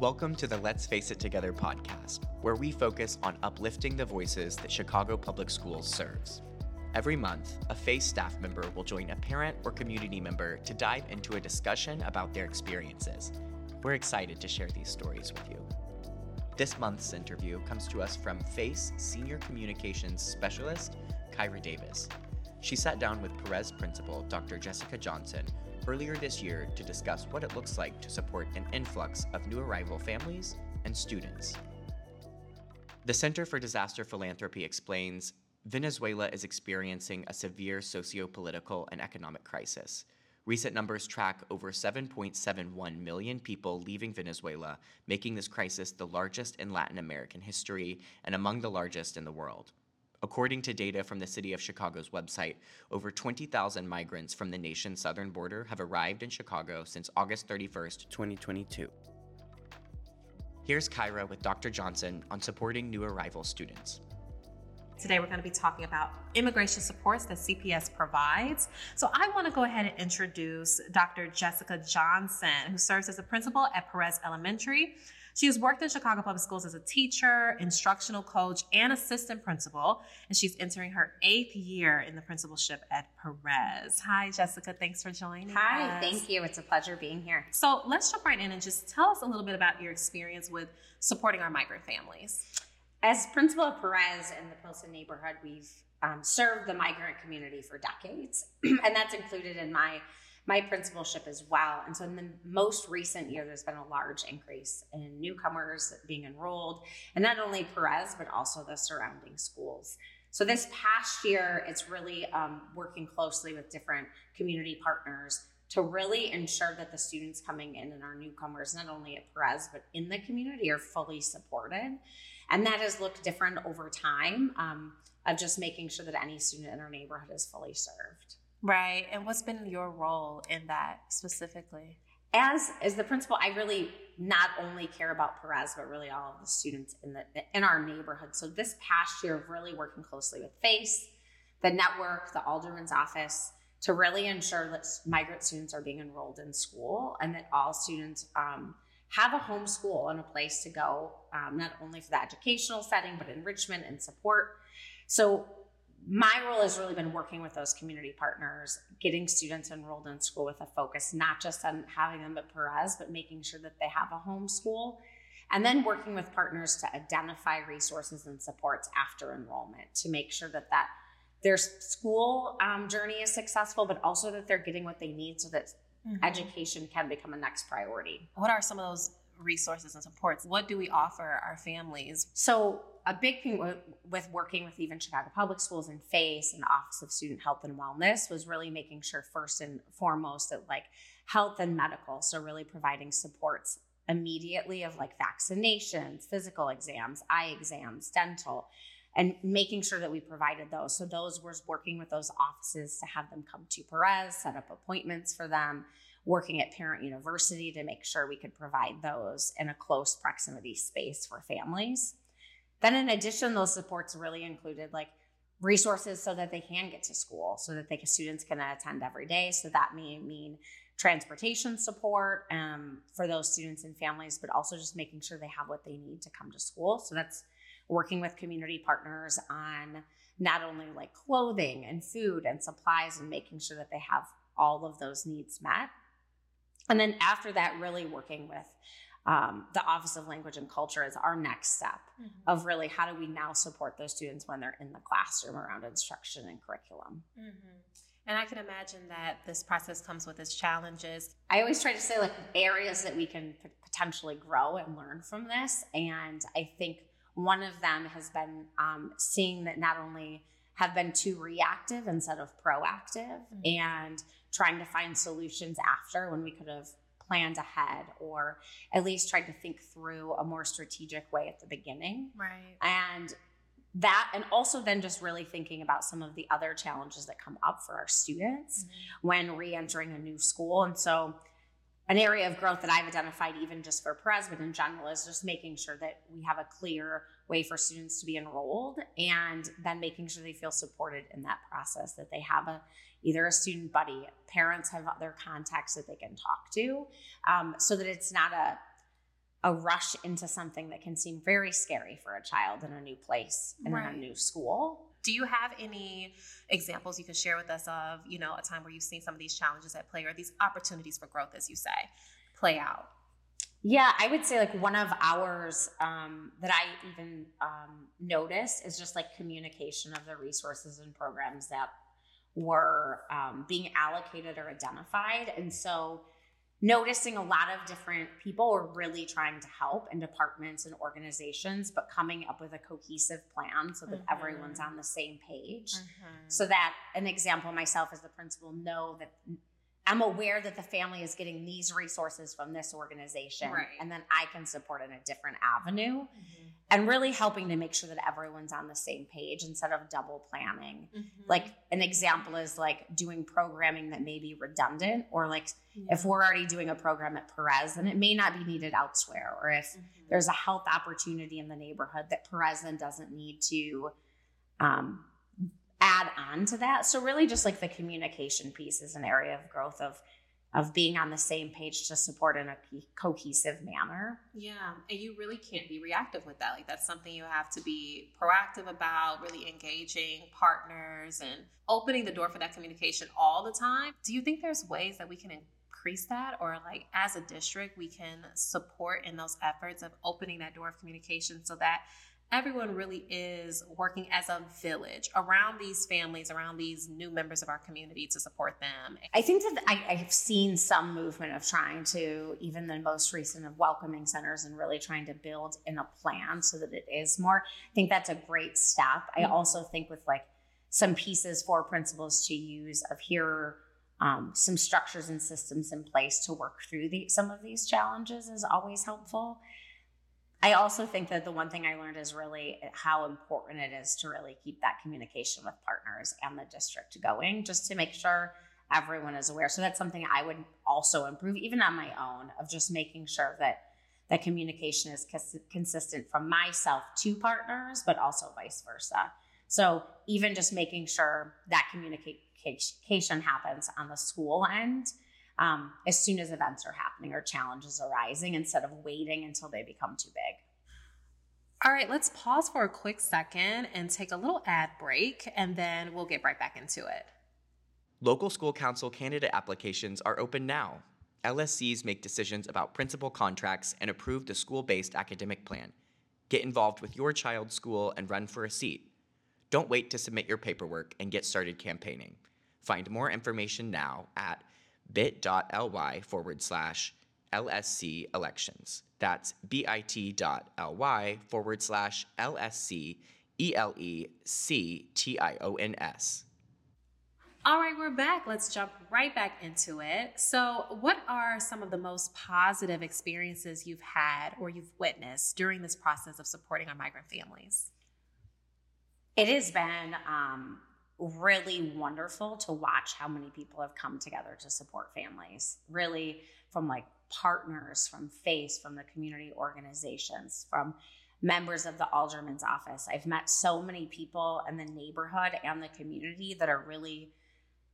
Welcome to the Let's Face It Together podcast, where we focus on uplifting the voices that Chicago Public Schools serves. Every month, a FACE staff member will join a parent or community member to dive into a discussion about their experiences. We're excited to share these stories with you. This month's interview comes to us from FACE Senior Communications Specialist, Kyrah Davis. She sat down with Perez principal, Dr. Jessica Johnson, earlier this year to discuss what it looks like to support an influx of new arrival families and students. The Center for Disaster Philanthropy explains Venezuela is experiencing a severe socio political and economic crisis. Recent numbers track over 7.71 million people leaving Venezuela, making this crisis the largest in Latin American history and among the largest in the world. According to data from the City of Chicago's website, over 20,000 migrants from the nation's southern border have arrived in Chicago since August 31st, 2022. Here's Kyrah with Dr. Johnson on supporting new arrival students. Today, we're going to be talking about immigration supports that CPS provides. So, I want to go ahead and introduce Dr. Jessica Johnson, who serves as a principal at Perez Elementary. She has worked in Chicago Public Schools as a teacher, instructional coach, and assistant principal, and she's entering her eighth year in the principalship at Perez. Hi, Jessica. Thanks for joining Hi, us. thank you. It's a pleasure being here. So, let's jump right in and just tell us a little bit about your experience with supporting our migrant families. As principal of Perez in the Pilsen neighborhood, we've um, served the migrant community for decades, and that's included in my my principalship as well. And so, in the most recent year, there's been a large increase in newcomers being enrolled, and not only Perez but also the surrounding schools. So, this past year, it's really um, working closely with different community partners to really ensure that the students coming in and our newcomers, not only at Perez but in the community, are fully supported. And that has looked different over time um, of just making sure that any student in our neighborhood is fully served. Right. And what's been your role in that specifically? As as the principal, I really not only care about Perez, but really all of the students in the in our neighborhood. So this past year of really working closely with FACE, the network, the Alderman's office, to really ensure that migrant students are being enrolled in school and that all students um, have a home school and a place to go, um, not only for the educational setting, but enrichment and support. So, my role has really been working with those community partners, getting students enrolled in school with a focus not just on having them at Perez, but making sure that they have a home school. And then working with partners to identify resources and supports after enrollment to make sure that that their school um, journey is successful, but also that they're getting what they need so that mm-hmm. education can become a next priority. What are some of those resources and supports? What do we offer our families? So, a big thing with, working with even Chicago Public Schools and FACE and the Office of Student Health and Wellness was really making sure, first and foremost, that like health and medical, so really providing supports immediately of like vaccinations, physical exams, eye exams, dental and making sure that we provided those. So those was working with those offices to have them come to Perez, set up appointments for them, working at Parent University to make sure we could provide those in a close proximity space for families. Then in addition, those supports really included like resources so that they can get to school, so that they students can attend every day. So that may mean transportation support um, for those students and families, but also just making sure they have what they need to come to school. So that's working with community partners on not only like clothing and food and supplies and making sure that they have all of those needs met. And then after that, really working with um, the Office of Language and Culture is our next step mm-hmm. of really how do we now support those students when they're in the classroom around instruction and curriculum. Mm-hmm. And I can imagine that this process comes with its challenges. I always try to say like areas that we can potentially grow and learn from this. And I think one of them has been um, seeing that not only have been too reactive instead of proactive mm-hmm. and trying to find solutions after when we could have planned ahead or at least tried to think through a more strategic way at the beginning. Right. And that and also then just really thinking about some of the other challenges that come up for our students mm-hmm. when re-entering a new school and so an area of growth that I've identified, even just for Perez, but in general, is just making sure that we have a clear way for students to be enrolled and then making sure they feel supported in that process, that they have a either a student buddy, parents have other contacts that they can talk to, um, so that it's not a a rush into something that can seem very scary for a child in a new place and Right. in a new school. Do you have any examples you can share with us of, you know, a time where you've seen some of these challenges at play or these opportunities for growth, as you say, play out? Yeah, I would say like one of ours um, that I even um, noticed is just like communication of the resources and programs that were um, being allocated or identified. And so noticing a lot of different people were really trying to help in departments and organizations, but coming up with a cohesive plan so that Mhm. everyone's on the same page. So that an example myself as the principal know that I'm aware that the family is getting these resources from this organization Right. and then I can support in a different avenue Mhm. and really helping to make sure that everyone's on the same page instead of double planning. Mhm. Like an example is like doing programming that may be redundant or like Yeah. if we're already doing a program at Perez then it may not be needed elsewhere or if Mhm. there's a health opportunity in the neighborhood that Perez then doesn't need to um, add on to that. So really, just like the communication piece is an area of growth of of being on the same page to support in a cohesive manner. Yeah, and you really can't be reactive with that. Like that's something you have to be proactive about, really engaging partners and opening the door for that communication all the time. Do you think there's ways that we can increase that or like as a district we can support in those efforts of opening that door of communication so that everyone really is working as a village around these families, around these new members of our community to support them? I think that I, I've seen some movement of trying to, even the most recent of welcoming centers and really trying to build in a plan so that it is more. I think that's a great step. I Mhm. also think with like some pieces for principals to use of here um, some structures and systems in place to work through the, some of these challenges is always helpful. I also think that the one thing I learned is really how important it is to really keep that communication with partners and the district going, just to make sure everyone is aware. So that's something I would also improve, even on my own, of just making sure that that communication is cons- consistent from myself to partners, but also vice versa. So even just making sure that communication happens on the school end um, as soon as events are happening or challenges arising instead of waiting until they become too big. All right, let's pause for a quick second and take a little ad break, and then we'll get right back into it. Local school council candidate applications are open now. LSCs make decisions about principal contracts and approve the school based academic plan. Get involved with your child's school and run for a seat. Don't wait to submit your paperwork and get started campaigning. Find more information now at bit.ly forward slash LSC elections. That's bit.ly forward slash LSC E L E C T I O N S. All right, we're back. Let's jump right back into it. So, what are some of the most positive experiences you've had or you've witnessed during this process of supporting our migrant families? It has been um, really wonderful to watch how many people have come together to support families. Really, from like partners, from FACE, from the community organizations, from members of the alderman's office. I've met so many people in the neighborhood and the community that are really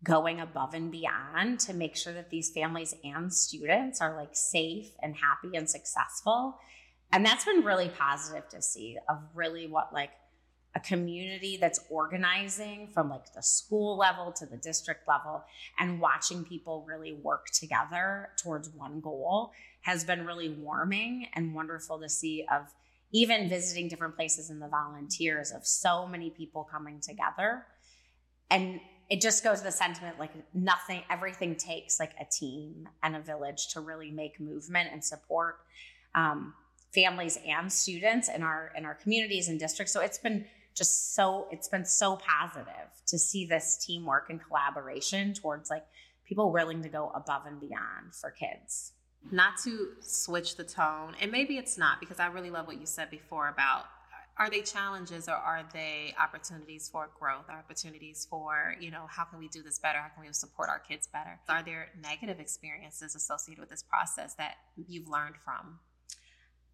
going above and beyond to make sure that these families and students are like safe and happy and successful. And that's been really positive to see of really what like a community that's organizing from like the school level to the district level and watching people really work together towards one goal has been really warming and wonderful to see of even visiting different places in the volunteers of so many people coming together. And it just goes to the sentiment like nothing everything takes like a team and a village to really make movement and support um, families and students in our in our communities and districts. So it's been just so it's been so positive to see this teamwork and collaboration towards like people willing to go above and beyond for kids Not to switch the tone, and maybe it's not because I really love what you said before about uh, are they challenges or are they opportunities for growth, opportunities for, you know, how can we do this better? How can we support our kids better? Are there negative experiences associated with this process that you've learned from?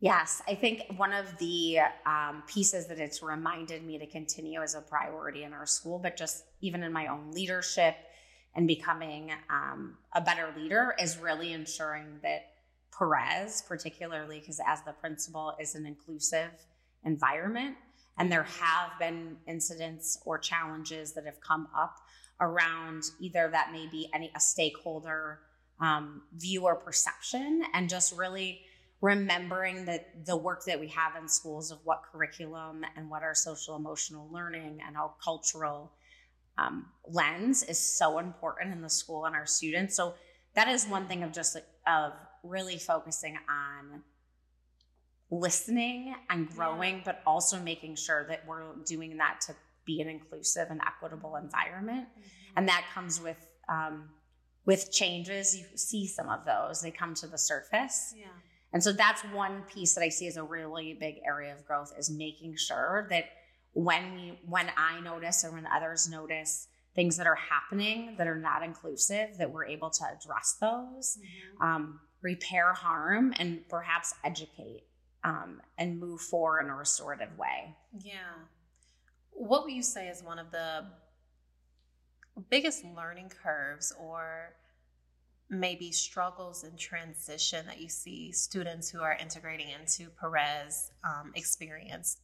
Yes, I think one of the um, pieces that it's reminded me to continue as a priority in our school, but just even in my own leadership and becoming um, a better leader, is really ensuring that Perez, particularly because as the principal is an inclusive environment, and there have been incidents or challenges that have come up around either that may be any a stakeholder um, view or perception, and just really remembering that the work that we have in schools of what curriculum and what our social emotional learning and our cultural um, lens is so important in the school and our students. So that is one thing of just of really focusing on listening and growing, yeah. but also making sure that we're doing that to be an inclusive and equitable environment. Mm-hmm. And that comes with um, with changes. You see some of those; they come to the surface. Yeah. And so that's one piece that I see as a really big area of growth is making sure that when we when I notice or when others notice things that are happening that are not inclusive, that we're able to address those, mm-hmm. um, repair harm, and perhaps educate um, and move forward in a restorative way. Yeah. What would you say is one of the biggest learning curves or maybe struggles in transition that you see students who are integrating into Perez um, experience?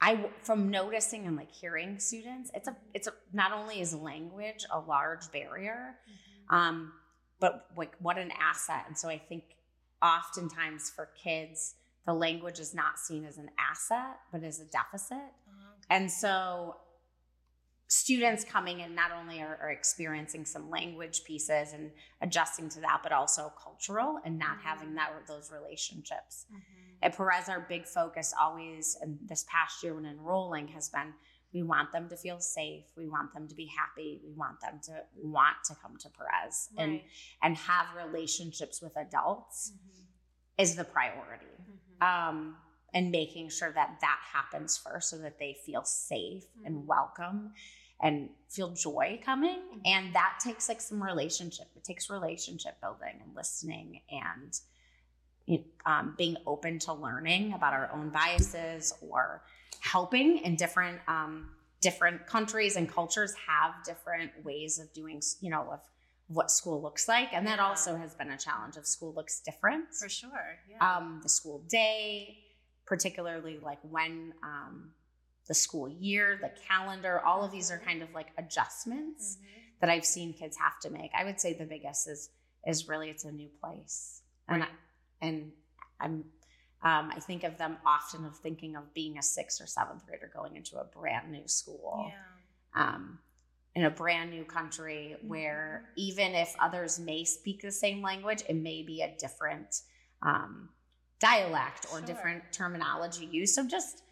I from noticing and like hearing students, it's a it's a not only is language a large barrier, mm-hmm. um, but like what an asset. And so I think oftentimes for kids, the language is not seen as an asset, but as a deficit. Uh-huh. And so students coming in not only are, are, experiencing some language pieces and adjusting to that, but also cultural and not mm-hmm. having that those relationships. Mm-hmm. At Perez, our big focus always, and this past year when enrolling, has been we want them to feel safe. We want them to be happy. We want them to want to come to Perez right. and and have relationships with adults mm-hmm. is the priority. Mm-hmm. Um, and making sure that that happens first so that they feel safe mm-hmm. and welcome and feel joy coming. Mm-hmm. and that takes like some relationship. It takes relationship building and listening and um, being open to learning about our own biases or helping in different um, different countries and cultures have different ways of doing you know of what school looks like. And that also has been a challenge of school looks different. For sure. Yeah. um, the school day particularly like when um, the school year, the calendar, all of these are kind of like adjustments mm-hmm. that I've seen kids have to make. I would say the biggest is is really it's a new place, and I, and I'm um, I think of them often of thinking of being a sixth or seventh grader going into a brand new school. Yeah. Um, in a brand new country mm-hmm. where even if others may speak the same language, it may be a different um, dialect or sure. different terminology used. So just.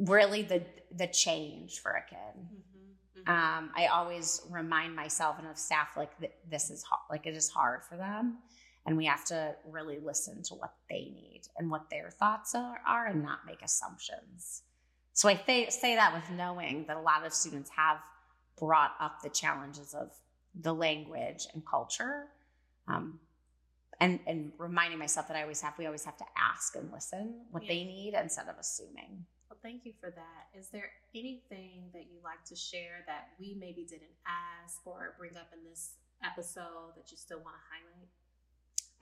Really the the change for a kid. Mm-hmm. Mm-hmm. Um, I always remind myself and of staff like this is hard, like it is hard for them, and we have to really listen to what they need and what their thoughts are, are and not make assumptions. So I th- say that with knowing that a lot of students have brought up the challenges of the language and culture. Um, and and reminding myself that I always have we always have to ask and listen what yeah. they need instead of assuming. Thank you for that. Is there anything that you'd like to share that we maybe didn't ask or bring up in this episode that you still want to highlight?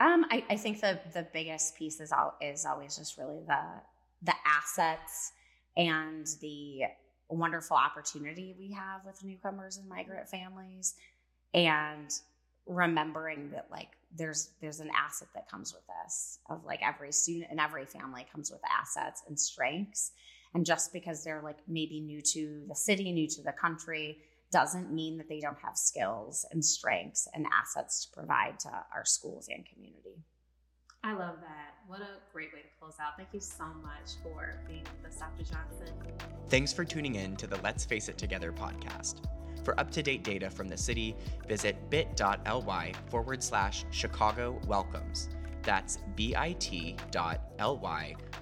Um, I, I think the the biggest piece is all is always just really the the assets and the wonderful opportunity we have with newcomers and migrant families and remembering that like there's there's an asset that comes with this of like every student and every family comes with assets and strengths and just because they're like maybe new to the city new to the country doesn't mean that they don't have skills and strengths and assets to provide to our schools and community I love that. What a great way to close out. Thank you so much for being with us, Dr. Johnson. Thanks for tuning in to the Let's Face It Together podcast. For up to date data from the city, visit bit.ly forward slash Chicago welcomes. That's bit.ly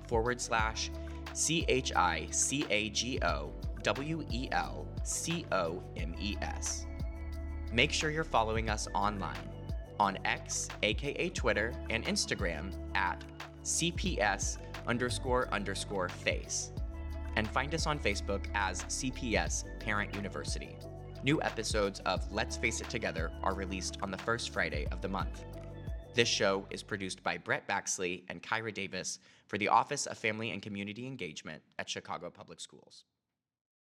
forward slash C H I C A G O W E L C O M E S. Make sure you're following us online on X, aka Twitter, and Instagram at CPS underscore underscore face. And find us on Facebook as CPS Parent University. New episodes of Let's Face It Together are released on the first Friday of the month. This show is produced by Brett Baxley and Kyrah Davis for the Office of Family and Community Engagement at Chicago Public Schools.